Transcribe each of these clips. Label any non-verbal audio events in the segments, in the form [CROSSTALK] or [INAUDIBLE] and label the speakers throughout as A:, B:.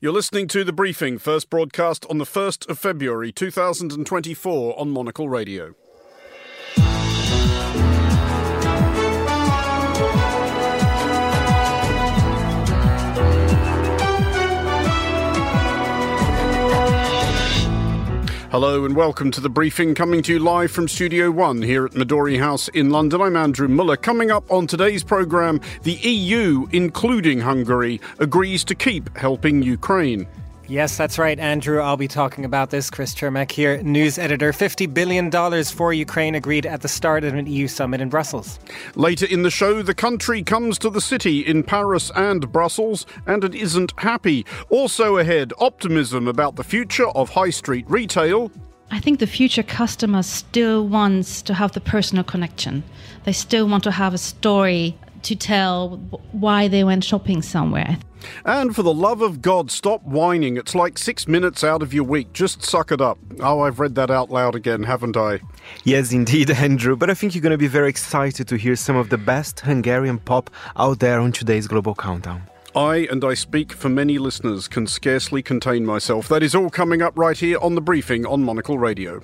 A: You're listening to The Briefing, first broadcast on the 1st of February 2024 on Monocle Radio. Hello and welcome to the briefing coming to you live from Studio One here at Midori House in London. I'm Andrew Mueller. Coming up on today's programme, the EU, including Hungary, agrees to keep helping Ukraine.
B: Yes, that's right, Andrew. I'll be talking about this. Chris Cermak here, news editor. $50 billion for Ukraine agreed at the start of an EU summit in Brussels.
A: Later in the show, the country comes to the city in Paris and Brussels, and it isn't happy. Also ahead, optimism about the future of high street retail.
C: I think the future customer still wants to have the personal connection. They still want to have a story to tell why they went shopping somewhere.
A: And for the love of God, stop whining. It's like six minutes out of your week. Just suck it up. Oh, I've read that out loud again, haven't I?
D: Yes, indeed, [LAUGHS] Andrew. But I think you're going to be very excited to hear some of the best Hungarian pop out there on today's Global Countdown.
A: I, and I speak for many listeners, can scarcely contain myself. That is all coming up right here on the briefing on Monocle Radio.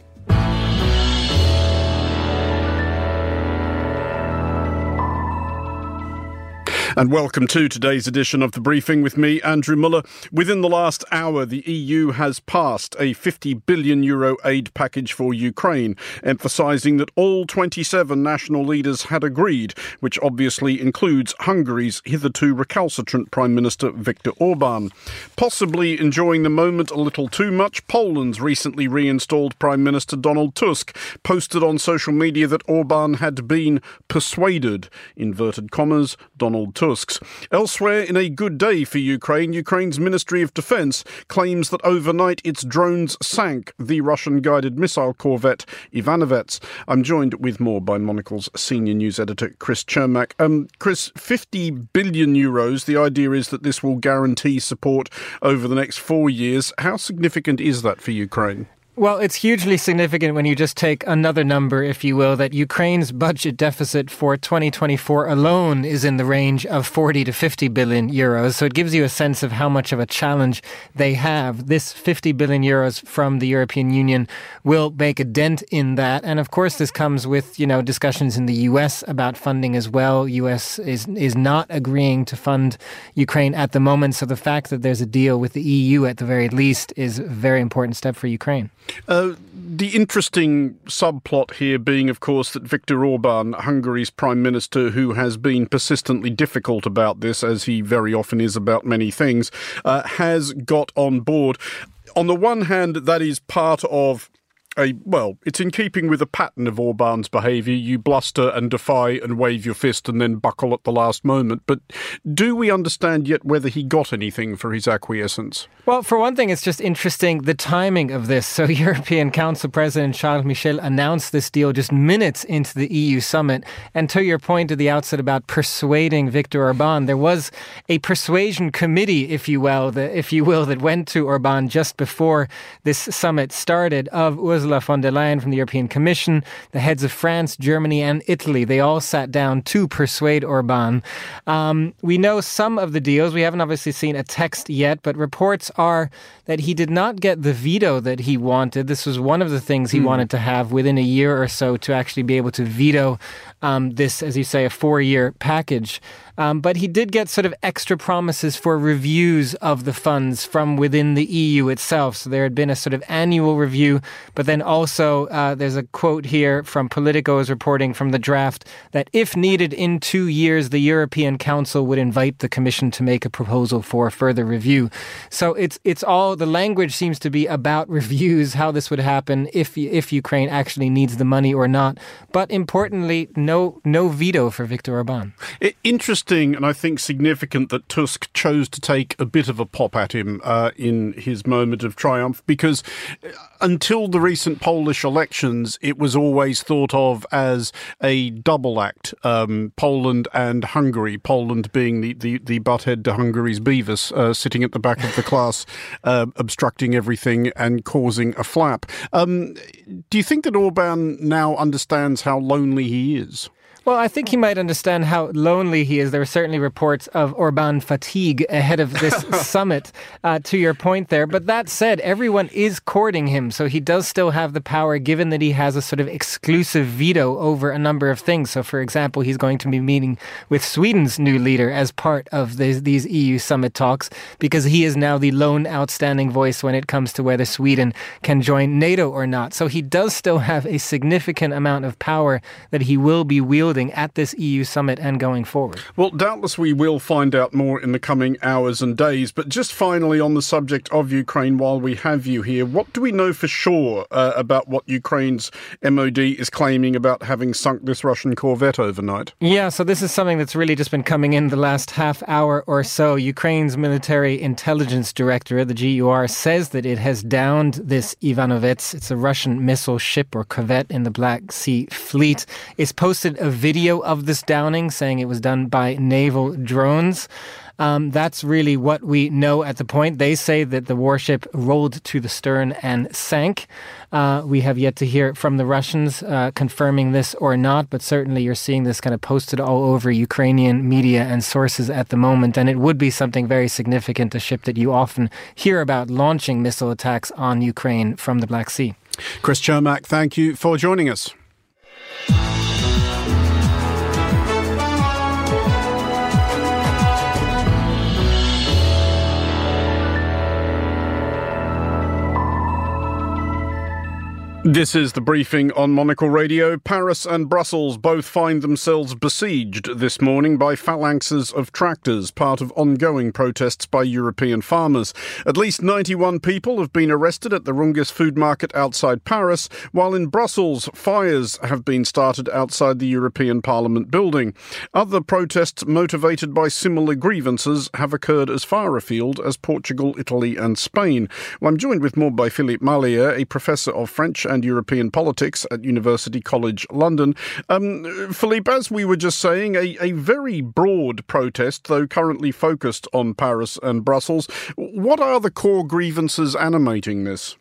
A: And welcome to today's edition of the briefing with me, Andrew Mueller. Within the last hour, the EU has passed a 50 billion euro aid package for Ukraine, emphasising that all 27 national leaders had agreed, which obviously includes Hungary's hitherto recalcitrant Prime Minister Viktor Orban. Possibly enjoying the moment a little too much, Poland's recently reinstalled Prime Minister Donald Tusk posted on social media that Orban had been persuaded, inverted commas, Donald Tusk Elsewhere, in a good day for Ukraine, Ukraine's Ministry of Defense claims that overnight its drones sank the Russian guided missile corvette Ivanovets. I'm joined with more by Monocle's senior news editor, Chris Cermak. Um, Chris, 50 billion euros. The idea is that this will guarantee support over the next four years. How significant is that for Ukraine?
B: Well, it's hugely significant when you just take another number, if you will, that Ukraine's budget deficit for 2024 alone is in the range of 40 to 50 billion euros. So it gives you a sense of how much of a challenge they have. This 50 billion euros from the European Union will make a dent in that. And of course, this comes with, you know, discussions in the US about funding as well. US is, is not agreeing to fund Ukraine at the moment. So the fact that there's a deal with the EU at the very least is a very important step for Ukraine.
A: Uh, the interesting subplot here being, of course, that Viktor Orban, Hungary's prime minister, who has been persistently difficult about this, as he very often is about many things, uh, has got on board. On the one hand, that is part of a well, it's in keeping with a pattern of Orban's behaviour. You bluster and defy and wave your fist and then buckle at the last moment. But do we understand yet whether he got anything for his acquiescence?
B: Well, for one thing, it's just interesting the timing of this. So, [LAUGHS] European Council President Charles Michel announced this deal just minutes into the EU summit. And to your point at the outset about persuading Viktor Orban, there was a persuasion committee, if you will, that, if you will, that went to Orban just before this summit started of Ursula von der Leyen from the European Commission, the heads of France, Germany, and Italy. They all sat down to persuade Orban. Um, we know some of the deals. We haven't obviously seen a text yet, but reports are that he did not get the veto that he wanted. This was one of the things he mm. wanted to have within a year or so to actually be able to veto um, this, as you say, a four year package. Um, but he did get sort of extra promises for reviews of the funds from within the EU itself. So there had been a sort of annual review, but then also uh, there's a quote here from Politico's reporting from the draft that if needed in two years, the European Council would invite the Commission to make a proposal for further review. So it's it's all the language seems to be about [LAUGHS] reviews, how this would happen if if Ukraine actually needs the money or not. But importantly, no no veto for Viktor Orban.
A: Interesting interesting and I think significant that Tusk chose to take a bit of a pop at him uh, in his moment of triumph because uh, until the recent Polish elections, it was always thought of as a double act um, Poland and Hungary, Poland being the, the, the butthead to Hungary's Beavis, uh, sitting at the back of the class, [LAUGHS] uh, obstructing everything and causing a flap. Um, do you think that Orban now understands how lonely he is?
B: Well, I think he might understand how lonely he is. There are certainly reports of Orban fatigue ahead of this [LAUGHS] summit, uh, to your point there. But that said, everyone is courting him, so he does still have the power, given that he has a sort of exclusive veto over a number of things. So, for example, he's going to be meeting with Sweden's new leader as part of these, these EU summit talks, because he is now the lone outstanding voice when it comes to whether Sweden can join NATO or not. So he does still have a significant amount of power that he will be wielding at this EU summit and going forward.
A: Well, doubtless we will find out more in the coming hours and days. But just finally, on the subject of Ukraine, while we have you here, what do we know for sure uh, about what Ukraine's MOD is claiming about having sunk this Russian corvette overnight?
B: Yeah, so this is something that's really just been coming in the last half hour or so. Ukraine's military intelligence director, the GUR, says that it has downed this Ivanovets. It's a Russian missile ship or corvette in the Black Sea Fleet. It's posted a video of this downing, saying it was done by naval drones. Um, that's really what we know at the point. They say that the warship rolled to the stern and sank. Uh, we have yet to hear from the Russians uh, confirming this or not, but certainly you're seeing this kind of posted all over Ukrainian media and sources at the moment. And it would be something very significant, a ship that you often hear about launching missile attacks on Ukraine from the Black Sea.
A: Chris Cermak, thank you for joining us. This is the briefing on Monocle Radio. Paris and Brussels both find themselves besieged this morning by phalanxes of tractors, part of ongoing protests by European farmers. At least 91 people have been arrested at the Rungis food market outside Paris, while in Brussels, fires have been started outside the European Parliament building. Other protests motivated by similar grievances have occurred as far afield as Portugal, Italy, and Spain. Well, I'm joined with more by Philippe Marlier, a professor of French and European politics at University College London. Um, Philippe, as we were just saying, a, a very broad protest, though currently focused on Paris and Brussels. What are the core grievances animating this?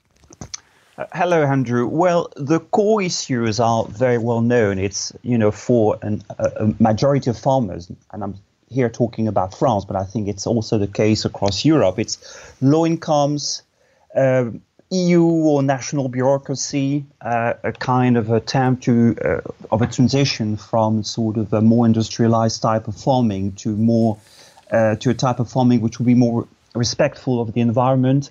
E: Uh, hello, Andrew. Well, the core issues are very well known. It's, you know, for an, a, majority of farmers, and I'm here talking about France, but I think it's also the case across Europe. It's low incomes, uh, EU or national bureaucracy, uh, a kind of attempt to uh, of a transition from sort of a more industrialized type of farming to more uh, to a type of farming which will be more respectful of the environment,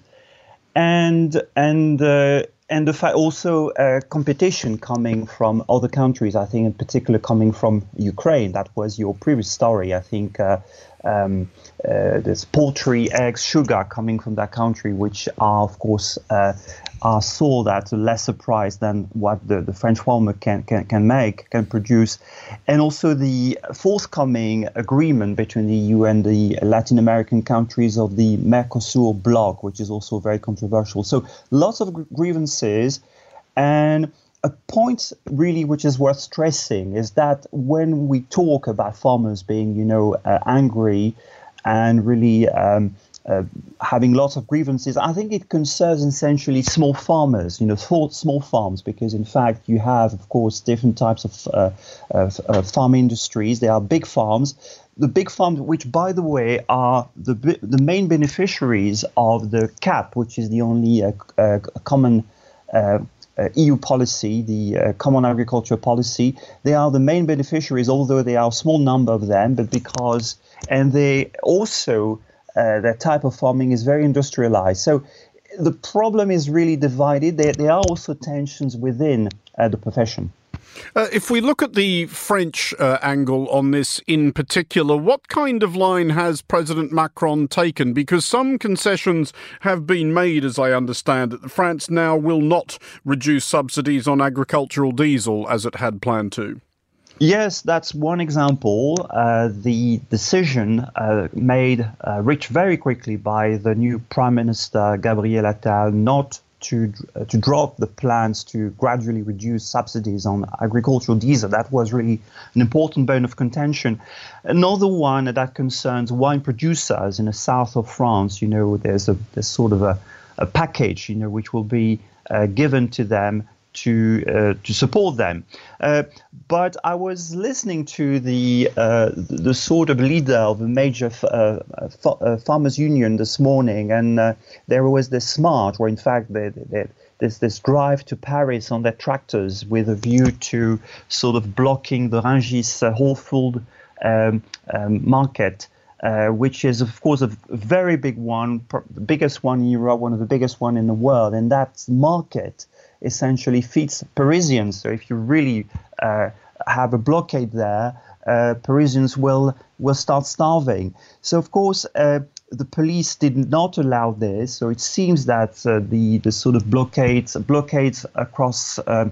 E: and and uh, and the fact also uh, competition coming from other countries. I think in particular coming from Ukraine. That was your previous story. I think. Uh, um, uh, there's poultry, eggs, sugar coming from that country, which are, of course, uh, are sold at a lesser price than what the, the French farmer can, can, can make, can produce. And also the forthcoming agreement between the EU and the Latin American countries of the Mercosur bloc, which is also very controversial. So lots of grievances. And a point really which is worth stressing is that when we talk about farmers being, you know, uh, angry and really um, uh, having lots of grievances, I think it concerns essentially small farmers, you know, small farms, because in fact you have, of course, different types of, uh, of farm industries. There are big farms. The big farms, which, by the way, are the the main beneficiaries of the CAP, which is the only uh, uh, common uh, EU policy, the uh, Common Agriculture Policy, they are the main beneficiaries, although they are a small number of them, but because, and they also, uh, their type of farming is very industrialized. So the problem is really divided. There, there are also tensions within uh, the profession.
A: Uh, if we look at the French uh, angle on this in particular, what kind of line has President Macron taken? Because some concessions have been made, as I understand it. France now will not reduce subsidies on agricultural diesel as it had planned to.
E: Yes, that's one example. Uh, the decision uh, made, uh, reached very quickly by the new Prime Minister Gabriel Attal not to uh, to drop the plans to gradually reduce subsidies on agricultural diesel. That was really an important bone of contention. Another one that concerns wine producers in the south of France. You know, there's a there's sort of a, a package, you know, which will be uh, given to them to uh, to support them. Uh, but I was listening to the uh, the sort of leader of a major f- uh, uh, farmers union this morning, and uh, there was this smart, where in fact they, they, there's this drive to Paris on their tractors with a view to sort of blocking the Rungis Whole Food um, um, market. Uh, which is of course a very big one, the biggest one in Europe, one of the biggest one in the world, and that market essentially feeds Parisians. So if you really uh, have a blockade there, uh, Parisians will will start starving. So of course. Uh, the police did not allow this, so it seems that uh, the the sort of blockades blockades across um,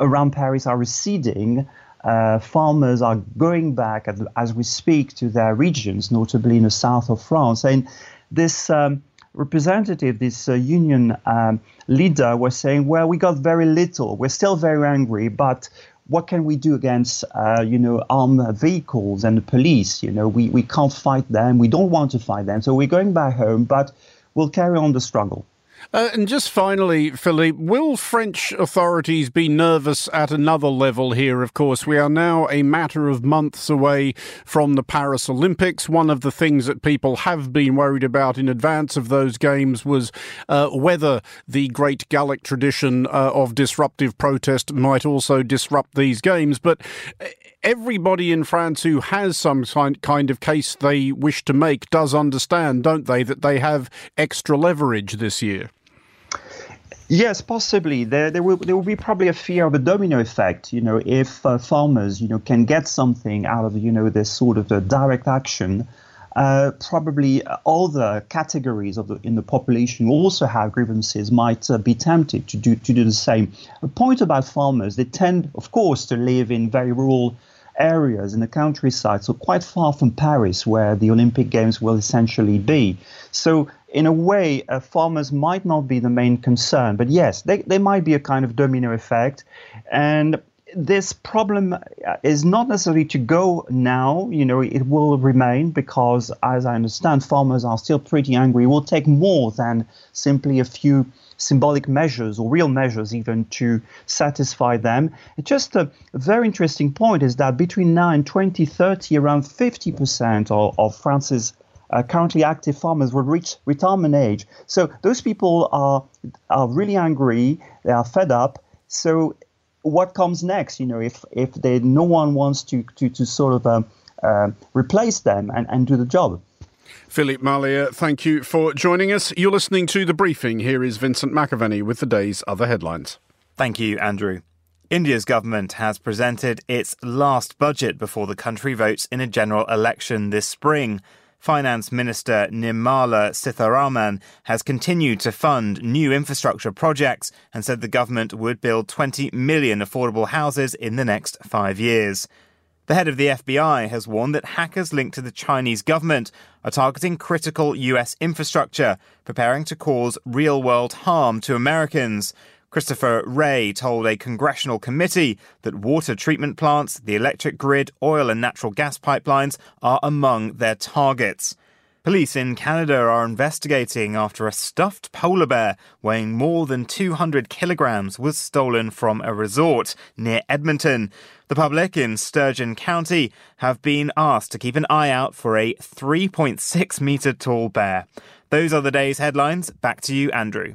E: around Paris are receding. Uh, farmers are going back as we speak to their regions, notably in the south of France. And this um, representative, this uh, union um, leader, was saying, "Well, we got very little. We're still very angry, but." What can we do against, uh, you know, armed vehicles and the police? You know, we, we can't fight them. We don't want to fight them. So we're going back home, but we'll carry on the struggle.
A: Uh, and just finally, Philippe, will French authorities be nervous at another level here? Of course, we are now a matter of months away from the Paris Olympics. One of the things that people have been worried about in advance of those games was uh, whether the great Gallic tradition uh, of disruptive protest might also disrupt these games. But uh, everybody in France who has some kind of case they wish to make does understand, don't they, that they have extra leverage this year?
E: Yes, possibly. There, there will there will be probably a fear of a domino effect. You know, if uh, farmers, you know, can get something out of you know this sort of a direct action, uh, probably other categories of the, in the population who also have grievances might uh, be tempted to do to do the same. A point about farmers: they tend, of course, to live in very rural areas in the countryside, so quite far from Paris, where the Olympic Games will essentially be. So in a way, uh, farmers might not be the main concern, but yes, they, there might be a kind of domino effect. And this problem uh, is not necessarily to go now, you know, it will remain because, as I understand, farmers are still pretty angry. It will take more than simply a few symbolic measures or real measures even to satisfy them. It's just a very interesting point is that between now and 2030, around 50% of, of France's uh, currently active farmers will reach retirement age. So those people are are really angry. They are fed up. So what comes next? You know, if if they no one wants to to to sort of um, uh, replace them and, and do the job.
A: Philippe Marlier, thank you for joining us. You're listening to The Briefing. Here is Vincent McAviney with the day's other headlines.
F: Thank you, Andrew. India's government has presented its last budget before the country votes in a general election this spring. Finance Minister Nirmala Sitharaman has continued to fund new infrastructure projects and said the government would build 20 million affordable houses in the next five years. The head of the FBI has warned that hackers linked to the Chinese government are targeting critical US infrastructure, preparing to cause real world harm to Americans. Christopher Wray told a congressional committee that water treatment plants, the electric grid, oil and natural gas pipelines are among their targets. Police in Canada are investigating after a stuffed polar bear weighing more than 200 kilograms was stolen from a resort near Edmonton. The public in Sturgeon County have been asked to keep an eye out for a 3.6 metre tall bear. Those are the day's headlines. Back to you, Andrew.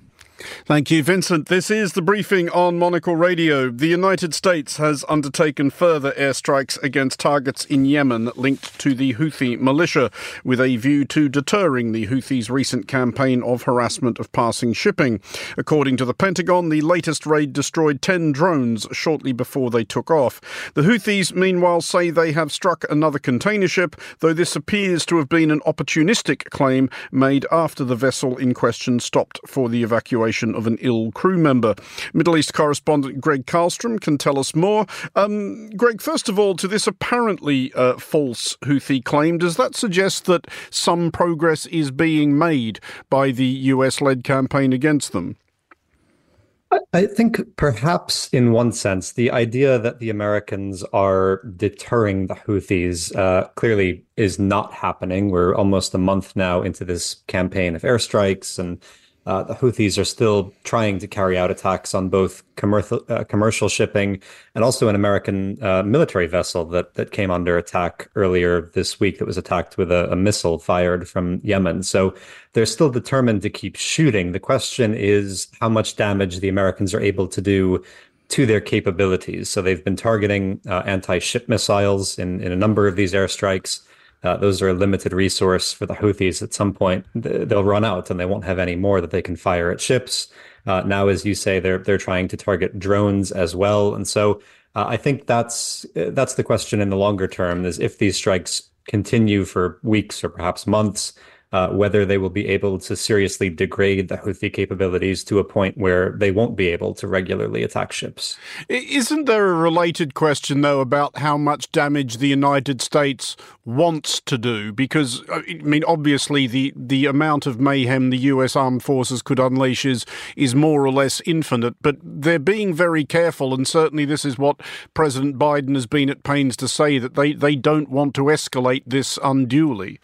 A: Thank you, Vincent. This is the briefing on Monocle Radio. The United States has undertaken further airstrikes against targets in Yemen linked to the Houthi militia, with a view to deterring the Houthis' recent campaign of harassment of passing shipping. According to the Pentagon, the latest raid destroyed 10 drones shortly before they took off. The Houthis, meanwhile, say they have struck another container ship, though this appears to have been an opportunistic claim made after the vessel in question stopped for the evacuation of an ill crew member. Middle East correspondent Gregg Carlstrom can tell us more. Um, Gregg, first of all, to this apparently uh, false Houthi claim, does that suggest that some progress is being made by the US led campaign against them?
G: I think perhaps in one sense, the idea that the Americans are deterring the Houthis uh, clearly is not happening. We're almost a month now into this campaign of airstrikes and uh, the Houthis are still trying to carry out attacks on both commercial uh, commercial shipping and also an American uh, military vessel that that came under attack earlier this week that was attacked with a, a, missile fired from Yemen. So they're still determined to keep shooting. The question is how much damage the Americans are able to do to their capabilities. So they've been targeting uh, anti-ship missiles in in a number of these airstrikes. Uh, those are a limited resource for the Houthis. At some point, they'll run out and they won't have any more that they can fire at ships. Uh, now, as you say, they're they're trying to target drones as well, and so uh, I think that's that's the question in the longer term: is if these strikes continue for weeks or perhaps months, uh, whether they will be able to seriously degrade the Houthi capabilities to a point where they won't be able to regularly attack ships.
A: Isn't there a related question, though, about how much damage the United States wants to do? Because, I mean, obviously, the, the amount of mayhem the US armed forces could unleash is, is more or less infinite, but they're being very careful, and certainly this is what President Biden has been at pains to say that they, they don't want to escalate this unduly.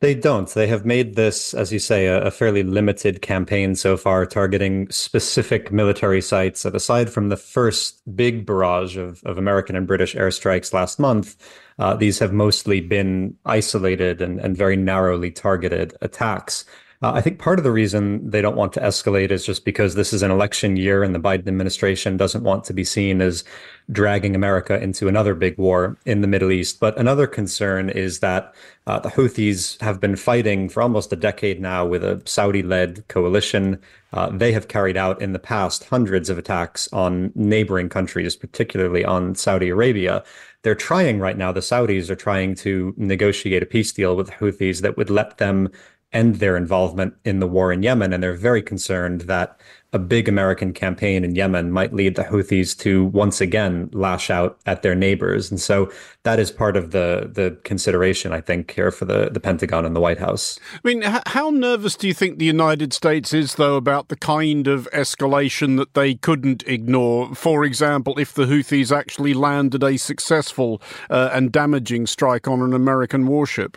G: They don't. They have made this, as you say, a, a, fairly limited campaign so far, targeting specific military sites. And aside from the first big barrage of, of American and British airstrikes last month, uh, these have mostly been isolated and, and very narrowly targeted attacks. Uh, I think part of the reason they don't want to escalate is just because this is an election year and the Biden administration doesn't want to be seen as dragging America into another big war in the Middle East. But another concern is that uh, the Houthis have been fighting for almost a decade now with a Saudi led coalition. Uh, they have carried out in the past hundreds of attacks on neighboring countries, particularly on Saudi Arabia. They're trying right now, the Saudis are trying to negotiate a peace deal with Houthis that would let them end their involvement in the war in Yemen. And they're very concerned that a big American campaign in Yemen might lead the Houthis to once again lash out at their neighbors. And so that is part of the the consideration, I think, here for the, the Pentagon and the White House.
A: I mean, how nervous do you think the United States is, though, about the kind of escalation that they couldn't ignore? For example, if the Houthis actually landed a successful uh, and damaging strike on an American warship?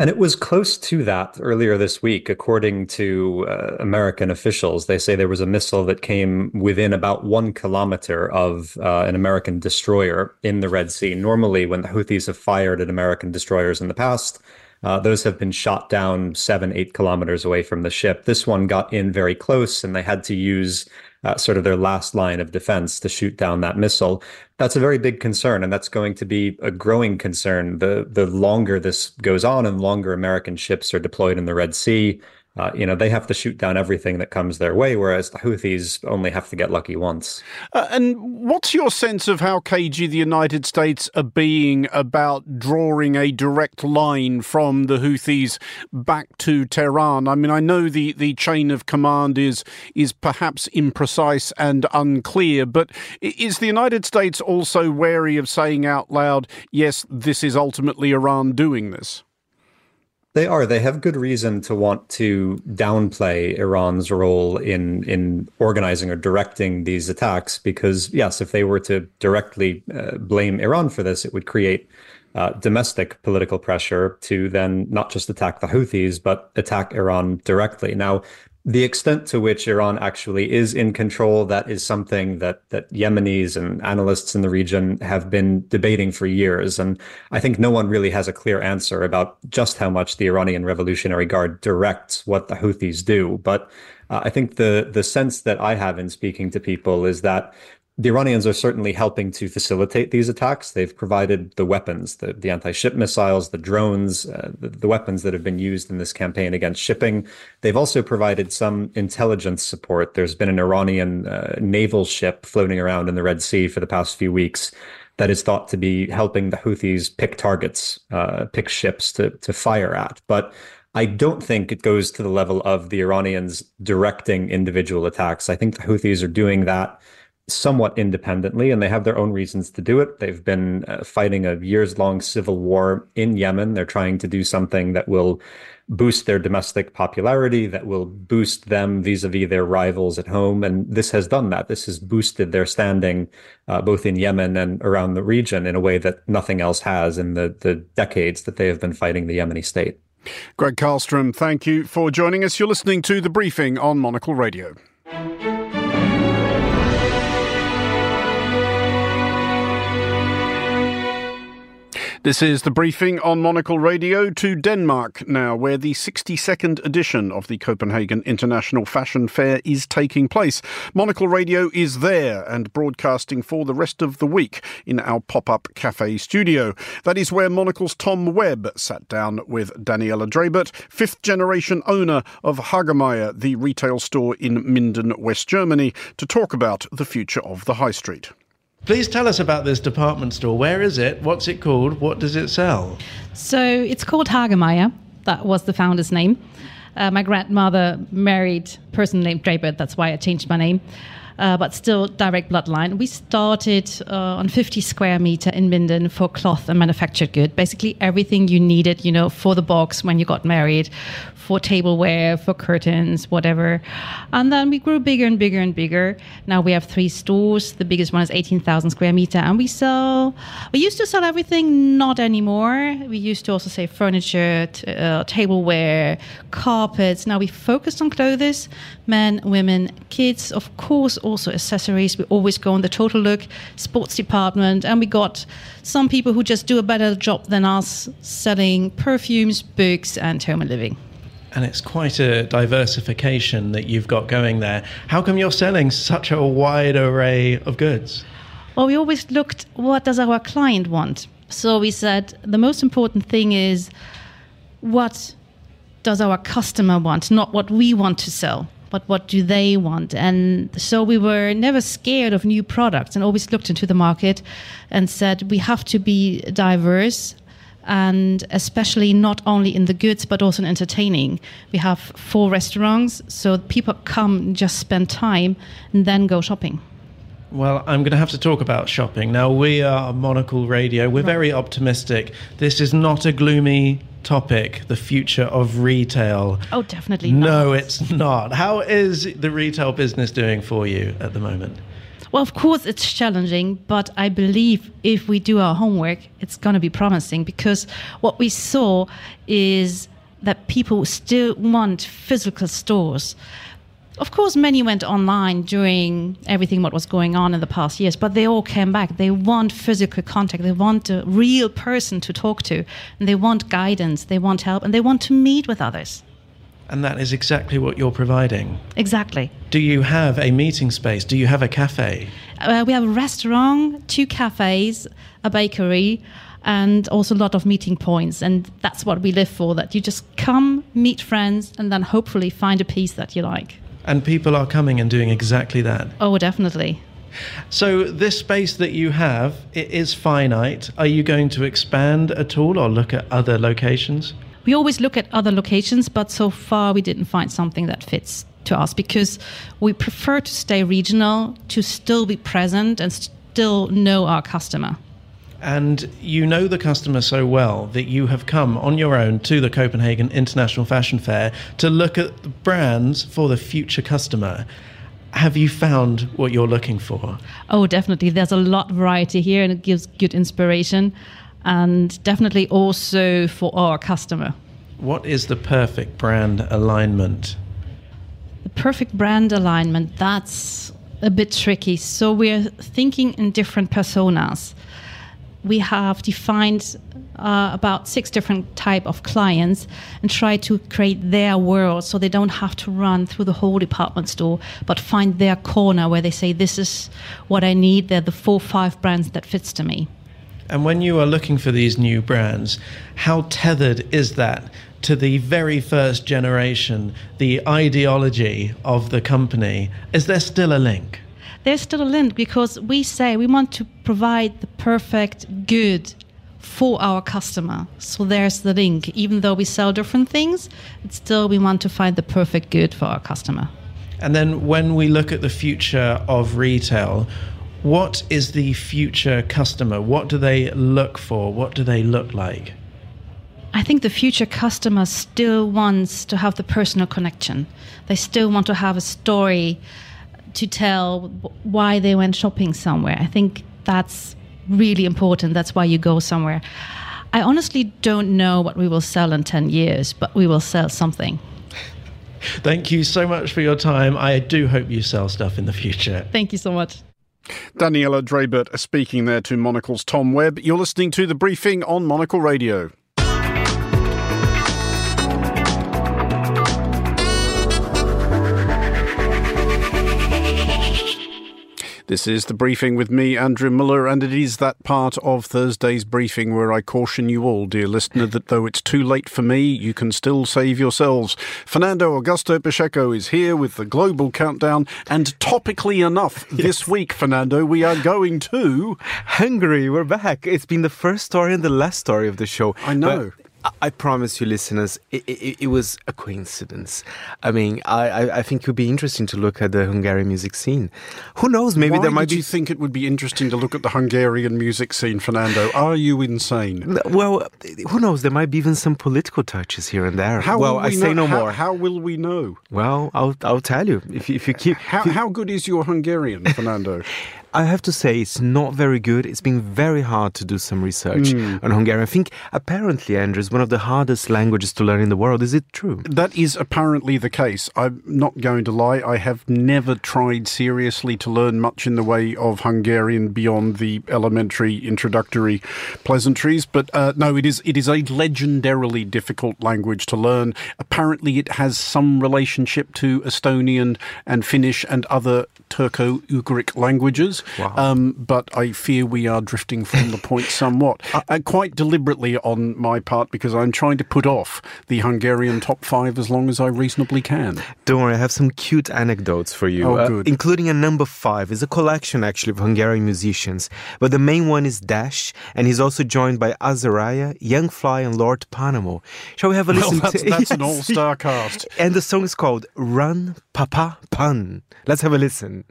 G: And it was close to that earlier this week, according to uh, American officials. They say there was a missile that came within about one kilometer of uh, an American destroyer in the Red Sea. Normally, when the Houthis have fired at American destroyers in the past, uh, those have been shot down seven, eight kilometers away from the ship. This one got in very close, and they had to use uh, sort of their last line of defense to shoot down that missile. That's a very big concern, and that's going to be a growing concern. The the longer this goes on, and longer American ships are deployed in the Red Sea, uh, you know, they have to shoot down everything that comes their way, whereas the Houthis only have to get lucky once.
A: Uh, and what's your sense of how cagey the United States are being about drawing a direct line from the Houthis back to Tehran? I mean, I know the, the chain of command is is perhaps imprecise and unclear, but is the United States also wary of saying out loud, yes, this is ultimately Iran doing this?
G: They are. They have good reason to want to downplay Iran's role in in organizing or directing these attacks because yes, if they were to directly uh, blame Iran for this, it would create uh, domestic political pressure to then not just attack the Houthis but attack Iran directly. Now, the extent to which Iran actually is in control, that is something that that Yemenis and analysts in the region have been debating for years. And I think no one really has a clear answer about just how much the Iranian Revolutionary Guard directs what the Houthis do. But uh, I think the the sense that I have in speaking to people is that the Iranians are certainly helping to facilitate these attacks. They've provided the weapons, the, the anti-ship missiles, the drones, uh, the, the, weapons that have been used in this campaign against shipping. They've also provided some intelligence support. There's been an Iranian uh, naval ship floating around in the Red Sea for the past few weeks that is thought to be helping the Houthis pick targets, uh, pick ships to, to fire at. But I don't think it goes to the level of the Iranians directing individual attacks. I think the Houthis are doing that somewhat independently, and they have their own reasons to do it. They've been uh, fighting a years long civil war in Yemen. They're trying to do something that will boost their domestic popularity, that will boost them vis a vis their rivals at home. And this has done that. This has boosted their standing uh, both in Yemen and around the region in a way that nothing else has in the, the decades that they have been fighting the Yemeni state.
A: Gregg Carlstrom, thank you for joining us. You're listening to The Briefing on Monocle Radio. This is the briefing on Monocle Radio to Denmark now, where the 62nd edition of the Copenhagen International Fashion Fair is taking place. Monocle Radio is there and broadcasting for the rest of the week in our pop up cafe studio. That is where Monocle's Tom Webb sat down with Daniela Drabert, fifth generation owner of Hagemeyer, the retail store in Minden, West Germany, to talk about the future of the high street.
H: Please tell us about this department store. Where is it? What's it called? What does it sell?
C: So it's called Hagemeyer. That was the founder's name. Uh, my grandmother married a person named Draper. That's why I changed my name. Uh, but still direct bloodline. We started uh, on 50 square meter in Minden for cloth and manufactured good. Basically everything you needed, you know, for the box when you got married, for tableware, for curtains, whatever. And then we grew bigger and bigger and bigger. Now we have three stores. The biggest one is 18,000 square meter. And we sell, we used to sell everything, not anymore. We used to also say furniture, t- uh, tableware, carpets. Now we focused on clothes, men, women, kids, of course, also accessories. We always go on the total look, sports department. And we got some people who just do a better job than us selling perfumes, books, and home and living
H: and it's quite a diversification that you've got going there. How come you're selling such a wide array of goods?
C: Well, we always looked what does our client want. So we said the most important thing is what does our customer want, not what we want to sell, but what do they want. And so we were never scared of new products and always looked into the market and said we have to be diverse and especially not only in the goods but also in entertaining. We have four restaurants, so people come just spend time and then go shopping.
H: Well, I'm going to have to talk about shopping. Now, we are Monocle Radio. We're very optimistic. This is not a gloomy topic, the future of retail.
C: Oh, definitely
H: No, it's not. How is the retail business doing for you at the moment?
C: Well, of course, it's challenging, but I believe if we do our homework, it's going to be promising because what we saw is that people still want physical stores. Of course, many went online during everything what was going on in the past years, but they all came back. They want physical contact. They want a real person to talk to, and they want guidance. They want help, and they want to meet with others.
H: And that is exactly what you're providing.
C: Exactly.
H: Do you have a meeting space? Do you have a cafe?
C: Uh, we have a restaurant, two cafes, a bakery, and also a lot of meeting points. And that's what we live for that you just come, meet friends, and then hopefully find a piece that you like.
H: And people are coming and doing exactly that.
C: Oh, definitely.
H: So this space that you have, it is finite. Are you going to expand at all or look at other locations?
C: We always look at other locations, but so far we didn't find something that fits to us because we prefer to stay regional, to still be present and still know our customer.
H: And you know the customer so well that you have come on your own to the Copenhagen International Fashion Fair to look at the brands for the future customer. Have you found what you're looking for?
C: Oh, definitely. There's a lot of variety here and it gives good inspiration and definitely also for our customer.
H: What is the perfect brand alignment?
C: The perfect brand alignment, that's a bit tricky. So we're thinking in different personas. We have defined uh, about six different type of clients and try to create their world so they don't have to run through the whole department store but find their corner where they say this is what i need they're the four five brands that fits to me
H: and when you are looking for these new brands, how tethered is that to the very first generation, the ideology of the company? Is there still a link?
C: There's still a link because we say we want to provide the perfect good for our customer. So there's the link. Even though we sell different things, it's still we want to find the perfect good for our customer.
H: And then when we look at the future of retail, what is the future customer? What do they look for? What do they look like?
C: I think the future customer still wants to have the personal connection. They still want to have a story to tell why they went shopping somewhere. I think that's really important. That's why you go somewhere. I honestly don't know what we will sell in 10 years, but we will sell something.
H: Thank you so much for your time. I do hope you sell stuff in the future.
C: Thank you so much.
A: Daniela Drabert speaking there to Monocle's Tom Webb. You're listening to the briefing on Monocle Radio. This is the briefing with me, Andrew Mueller, and it is that part of Thursday's briefing where I caution you all, dear listener, that though it's too late for me, you can still save yourselves. Fernando Augusto Pacheco is here with the global countdown, and topically enough, [LAUGHS] yes. this week, Fernando, we are going to
D: Hungary. We're back. It's been the first story and the last story of the show.
A: I know.
D: But I promise you, listeners, it, it, it, was a coincidence. I mean, I, I think it would be interesting to look at the Hungarian music scene. Who knows? Maybe
A: Why
D: there might
A: did
D: be.
A: you think it would be interesting to look at the Hungarian music scene, Fernando? Are you insane?
D: Well, who knows? There might be even some political touches here and there.
A: How
D: well,
A: we
D: I say
A: know,
D: no
A: how,
D: more.
A: How will we know?
D: Well, I'll I'll tell you if you, if you keep.
A: How, how good is your Hungarian, Fernando? [LAUGHS]
D: I have to say it's not very good. It's been very hard to do some research mm. on Hungarian. I think apparently, Andrew, is one of the hardest languages to learn in the world. Is it true?
A: That is apparently the case. I'm not going to lie. I have never tried seriously to learn much in the way of Hungarian beyond the elementary introductory pleasantries. But uh, no, it is it is a legendarily difficult language to learn. Apparently, it has some relationship to Estonian and Finnish and other Turco-Ugric languages.
D: Wow.
A: Um, but I fear we are drifting from the point [LAUGHS] somewhat, uh, quite deliberately on my part, because I'm trying to put off the Hungarian top five as long as I reasonably can.
D: Don't worry, I have some cute anecdotes for you,
A: oh,
D: uh,
A: good.
D: including a number five. It's a collection actually of Hungarian musicians, but the main one is Dash, and he's also joined by Azahriah, Young Fly, and Lord Panamo. Shall we have a listen?
A: That's,
D: to,
A: that's [LAUGHS]
D: yes.
A: an all-star cast,
D: and the song is called "Run, Papa, Pun." Let's have a listen.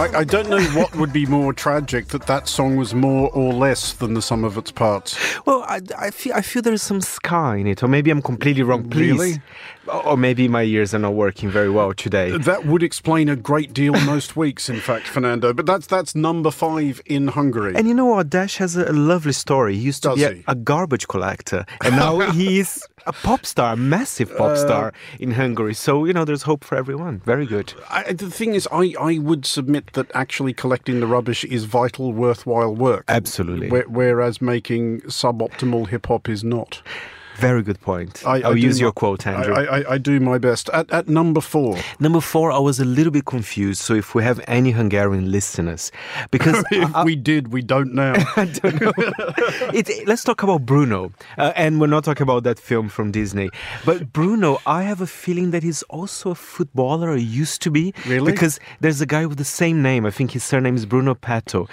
A: I, I, don't know what would be more tragic that that song was more or less than the sum of its parts.
D: Well, I, I feel I feel there's some ska in it, or maybe I'm completely wrong. Please,
A: really?
D: Or maybe my ears are not working very well today.
A: That would explain a great deal most weeks, in fact, Fernando. But that's that's number five in Hungary.
D: And you know what? Dash has a, lovely story. He used to
A: Does
D: be a, a, garbage collector, and now [LAUGHS] he's a pop star, a massive pop star uh, in Hungary. So you know, there's hope for everyone. Very good.
A: I, the thing is, I, I would submit that actually collecting the rubbish is vital, worthwhile work.
D: Absolutely.
A: whereas making suboptimal hip hop is not.
D: Very good point.
A: I,
D: will
A: I
D: use
A: my,
D: your quote, Andrew.
A: I, I, I, do my best. At, at number four.
D: Number four, I was a little bit confused. So if we have any Hungarian listeners, because [LAUGHS]
A: if we did, we don't now. [LAUGHS]
D: I don't know. [LAUGHS] it, let's talk about Bruno, uh, and we're not talking about that film from Disney. But Bruno, I have a feeling that he's also a footballer, or used to be.
A: Really?
D: Because there's a guy with the same name. I think his surname is Bruno Pato.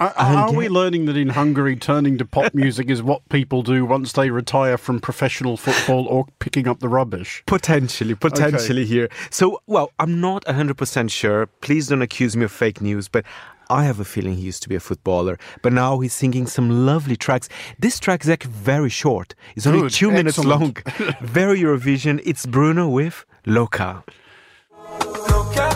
A: Are, are we learning that in Hungary, turning to pop music is what people do once they retire from professional football or picking up the rubbish?
D: Potentially, potentially okay. here. So, well, I'm not 100% sure. Please don't accuse me of fake news, but I have a feeling he used to be a footballer, but now he's singing some lovely tracks. This track is actually very short. It's only
A: Good,
D: two minutes
A: excellent.
D: long. [LAUGHS] very Eurovision. It's Bruno with Loca.
A: It,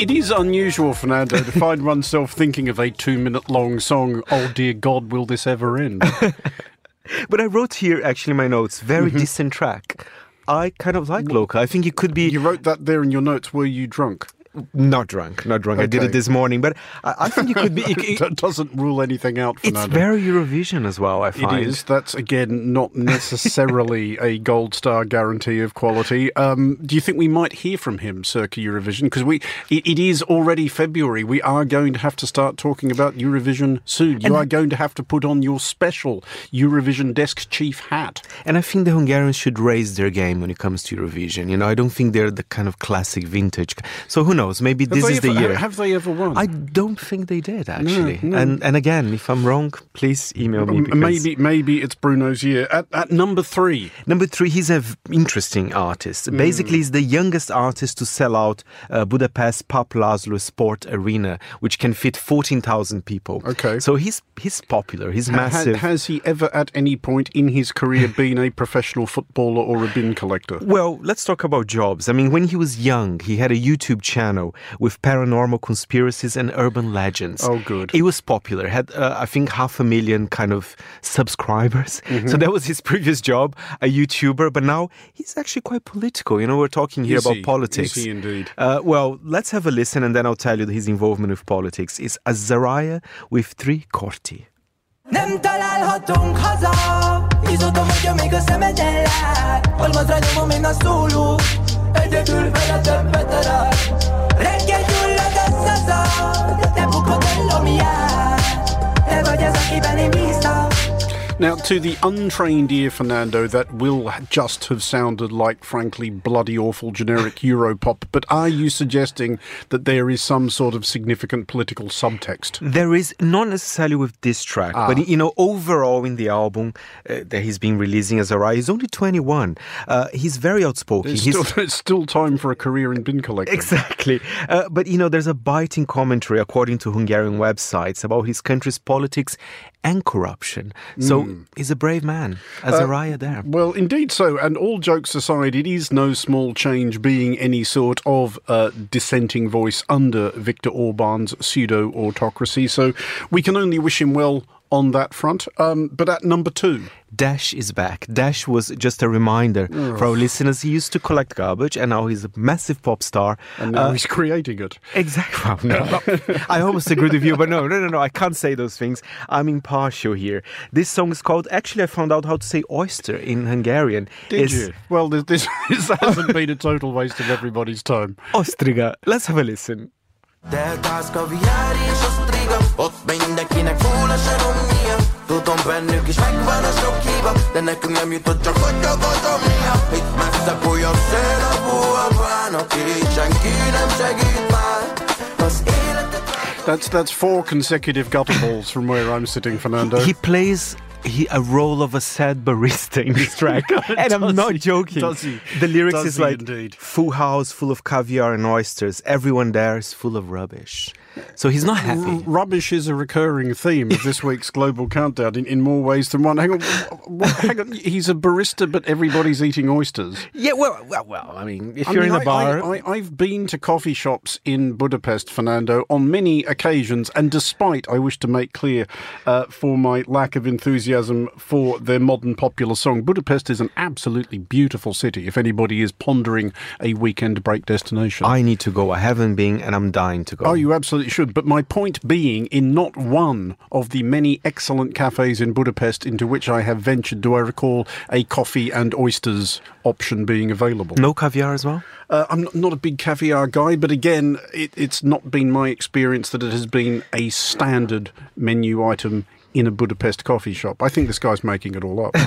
A: it is unusual, Fernando, to find oneself thinking of a two minute long song, Oh dear God, will this ever end? [LAUGHS]
D: but I wrote here, actually, my notes, very mm-hmm. decent track. I kind of like Loca. I think it could be.
A: You wrote that there in your notes. Were you drunk?
D: Not drunk, not drunk. Okay. I did it this morning, but I, I think it could be. It,
A: it, [LAUGHS] that doesn't rule anything out. Fernando.
D: It's very Eurovision as well. I find
A: it is. That's again not necessarily [LAUGHS] a gold star guarantee of quality. Um, do you think we might hear from him circa Eurovision? Because we, it, it is already February. We are going to have to start talking about Eurovision soon. You
D: And-
A: are going to have to put on your special Eurovision desk chief hat.
D: And I think the Hungarians should raise their game when it comes to Eurovision. You know, I don't think they're the kind of classic vintage. So who knows? Knows? Maybe
A: Have
D: this is the
A: ever-
D: year.
A: Have they ever won?
D: I don't think they did actually.
A: no.
D: And and again, if I'm wrong, please email me.
A: Maybe maybe it's Bruno's year. At, at number three,
D: Number three, he's an interesting artist.
A: Hmm.
D: Basically, he's the youngest artist to sell out uh, Budapest Papp Laszlo Sport Arena, which can fit 14,000 people.
A: Okay.
D: So he's he's popular. He's
A: Ha-
D: massive.
A: has he ever at any point in his career [LAUGHS] been a professional footballer or a bin collector?
D: Well, let's talk about jobs. I mean, when he was young, he had a YouTube channel with paranormal conspiracies and urban legends.
A: Oh, good.
D: He was popular. Had uh, I think half a million kind of subscribers. [LAUGHS]
A: Mm-hmm.
D: So that was his previous job, a YouTuber. But now he's actually quite political. You know, we're talking here
A: Is
D: about
A: he?
D: politics.
A: Is he indeed?
D: Uh, well, let's have a listen, and then I'll tell you his involvement with politics. It's Azahriah with three korti.
I: Nem találhatunk haza Izódom, hogyha még a szemed ellát Almazra nyomom én a szóló Egyedül vele többet darál Reggel gyullad a szaza De te bukod el, ami Te vagy az, akiben én bíztam
A: Now, to the untrained ear, Fernando, that will just have sounded like, frankly, bloody awful generic [LAUGHS] Europop. But are you suggesting that there is some sort of significant political subtext?
D: There is not necessarily with this track,
A: Ah.
D: but you know, overall in the album uh, that he's been releasing as Arai, he's only 21. Uh, he's very outspoken.
A: It's
D: He's
A: still, it's still time for a career in bin collecting.
D: Exactly. Uh, but you know, there's a biting commentary, according to Hungarian websites, about his country's politics and corruption. So
A: Hmm.
D: he's a brave man,
A: Uh,
D: Azahriah there.
A: Well, indeed so. And all jokes aside, it is no small change being any sort of uh, dissenting voice under Viktor Orban's pseudo autocracy. So we can only wish him well on that front. Um, but at number two,
D: Dash is back. Dash was just a reminder for our listeners. He used to collect garbage, and now he's a massive pop star.
A: and now
D: Uh,
A: he's creating it.
D: Exactly. [LAUGHS] Well, no, I almost agreed with you, but no, no, no, no. I can't say those things. I'm impartial here. This song is called. Actually, I found out how to say oyster in Hungarian.
A: Did
D: It's
A: you? Well, this, this, [LAUGHS] this hasn't been a total waste of everybody's time.
D: Ostriga. Let's have a listen.
I: Deltász kaviár és osztriga Ott mindenkinek full a saromnia Tudom bennük is megvan a sok hiba De nekünk nem jutott csak hogy akarom néha Itt messze fúj a szél a búabán Aki senki nem segít már Az életet
A: That's that's four consecutive gutter balls from where I'm sitting, Fernando.
D: He plays he, a role of a sad barista in this track, [LAUGHS] [LAUGHS] and I'm not
A: he?
D: joking. The lyrics
A: Does
D: is like
A: indeed?
D: full house full of caviar and oysters. Everyone there is full of rubbish. So he's not
A: R-
D: happy.
A: rubbish is a recurring theme of this [LAUGHS] week's global countdown in, in more ways than one. Hang on, wh- wh- hang on. [LAUGHS] He's a barista, but everybody's eating oysters.
D: Yeah, well, well, well. I mean, if
A: I
D: you're
A: mean,
D: in a
A: I-
D: bar,
A: I, I, I've been to coffee shops in Budapest, Fernando, on many occasions, and despite, I wish to make clear, uh, for my lack of enthusiasm for their modern popular song, Budapest is an absolutely beautiful city. If anybody is pondering a weekend break destination,
D: I need to go. I haven't been, and I'm dying to go.
A: Oh, you absolutely should. But my point being, in not one of the many excellent cafes in Budapest into which I have ventured, do I recall a coffee and oysters option being available.
D: no caviar as well.
A: Uh, I'm not- not a big caviar guy, but again, it, it's not been my experience that it has been a standard menu item in a Budapest coffee shop. I think this guy's making it all up. [LAUGHS]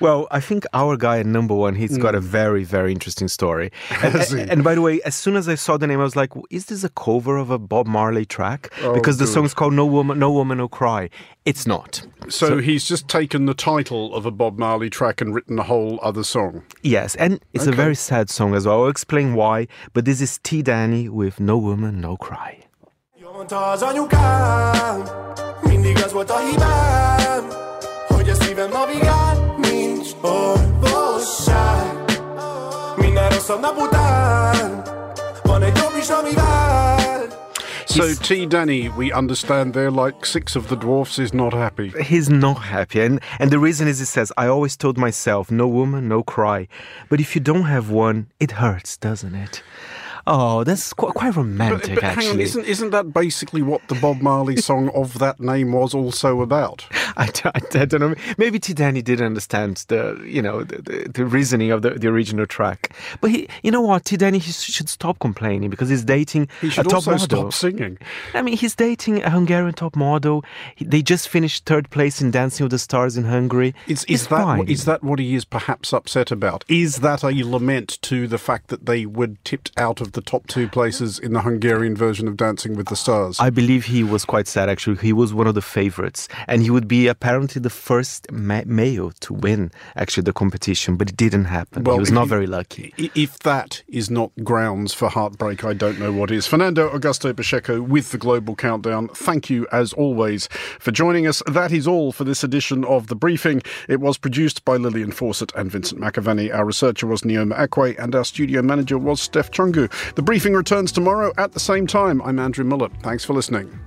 D: Well, I think our guy at number one, he's got a mm. very, very interesting story. [LAUGHS] And.
A: Has he?
D: and by the way, as soon as I saw the name, I was like, "Is this a cover of a Bob Marley track?"
A: Oh,
D: because the song's called "No Woman, No Woman, No Cry." It's not.
A: so he's just taken the title of a Bob Marley track and written a whole other song.
D: Yes, and it's a very sad song as well. I'll explain why. But this is T. Danny with "No Woman, No Cry."
J: Jól mondta az anyukám, mindig az volt a hibám, hogy a szívem navigál, nincs orvosság. Minden rosszabb nap után, van egy jobb is, ami vár.
A: So T. Danny, we understand there, like six of the dwarfs, is not happy.
D: He's not happy, and and the reason is he says, "I always told myself, no woman, no cry, but if you don't have one, it hurts, doesn't it?" Oh, that's quite, quite
A: But,
D: romantic,
A: but hang on,
D: actually.
A: isn't isn't that basically what the Bob Marley [LAUGHS] song of that name was also about?
D: I, I, I, don't know. Maybe T. Danny did understand the, you know, the, the, the, reasoning of the, the original track. But he, you know what, T. Danny he should stop complaining because he's dating
A: he should
D: a top
A: also
D: model.
A: stop singing.
D: I mean, he's dating a Hungarian top model. He, they just finished third place in Dancing with the Stars in Hungary.
A: Is, is that
D: fine.
A: is that what he is perhaps upset about? Is that a lament to the fact that they were tipped out of the top two places in the Hungarian version of Dancing with the Stars?
D: I believe he was quite sad. Actually, he was one of the favorites, and he would be apparently the first ma- male to win actually the competition, but it didn't happen. Well, he was not very lucky.
A: If that is not grounds for heartbreak, I don't know what is. Fernando Augusto Pacheco with the Global Countdown. Thank you, as always, for joining us. That is all for this edition of The Briefing. It was produced by Lillian Fawcett and Vincent McAviney. Our researcher was Neoma Akwe, and our studio manager was Steph Chungu. The Briefing returns tomorrow at the same time. I'm Andrew Mueller. Thanks for listening.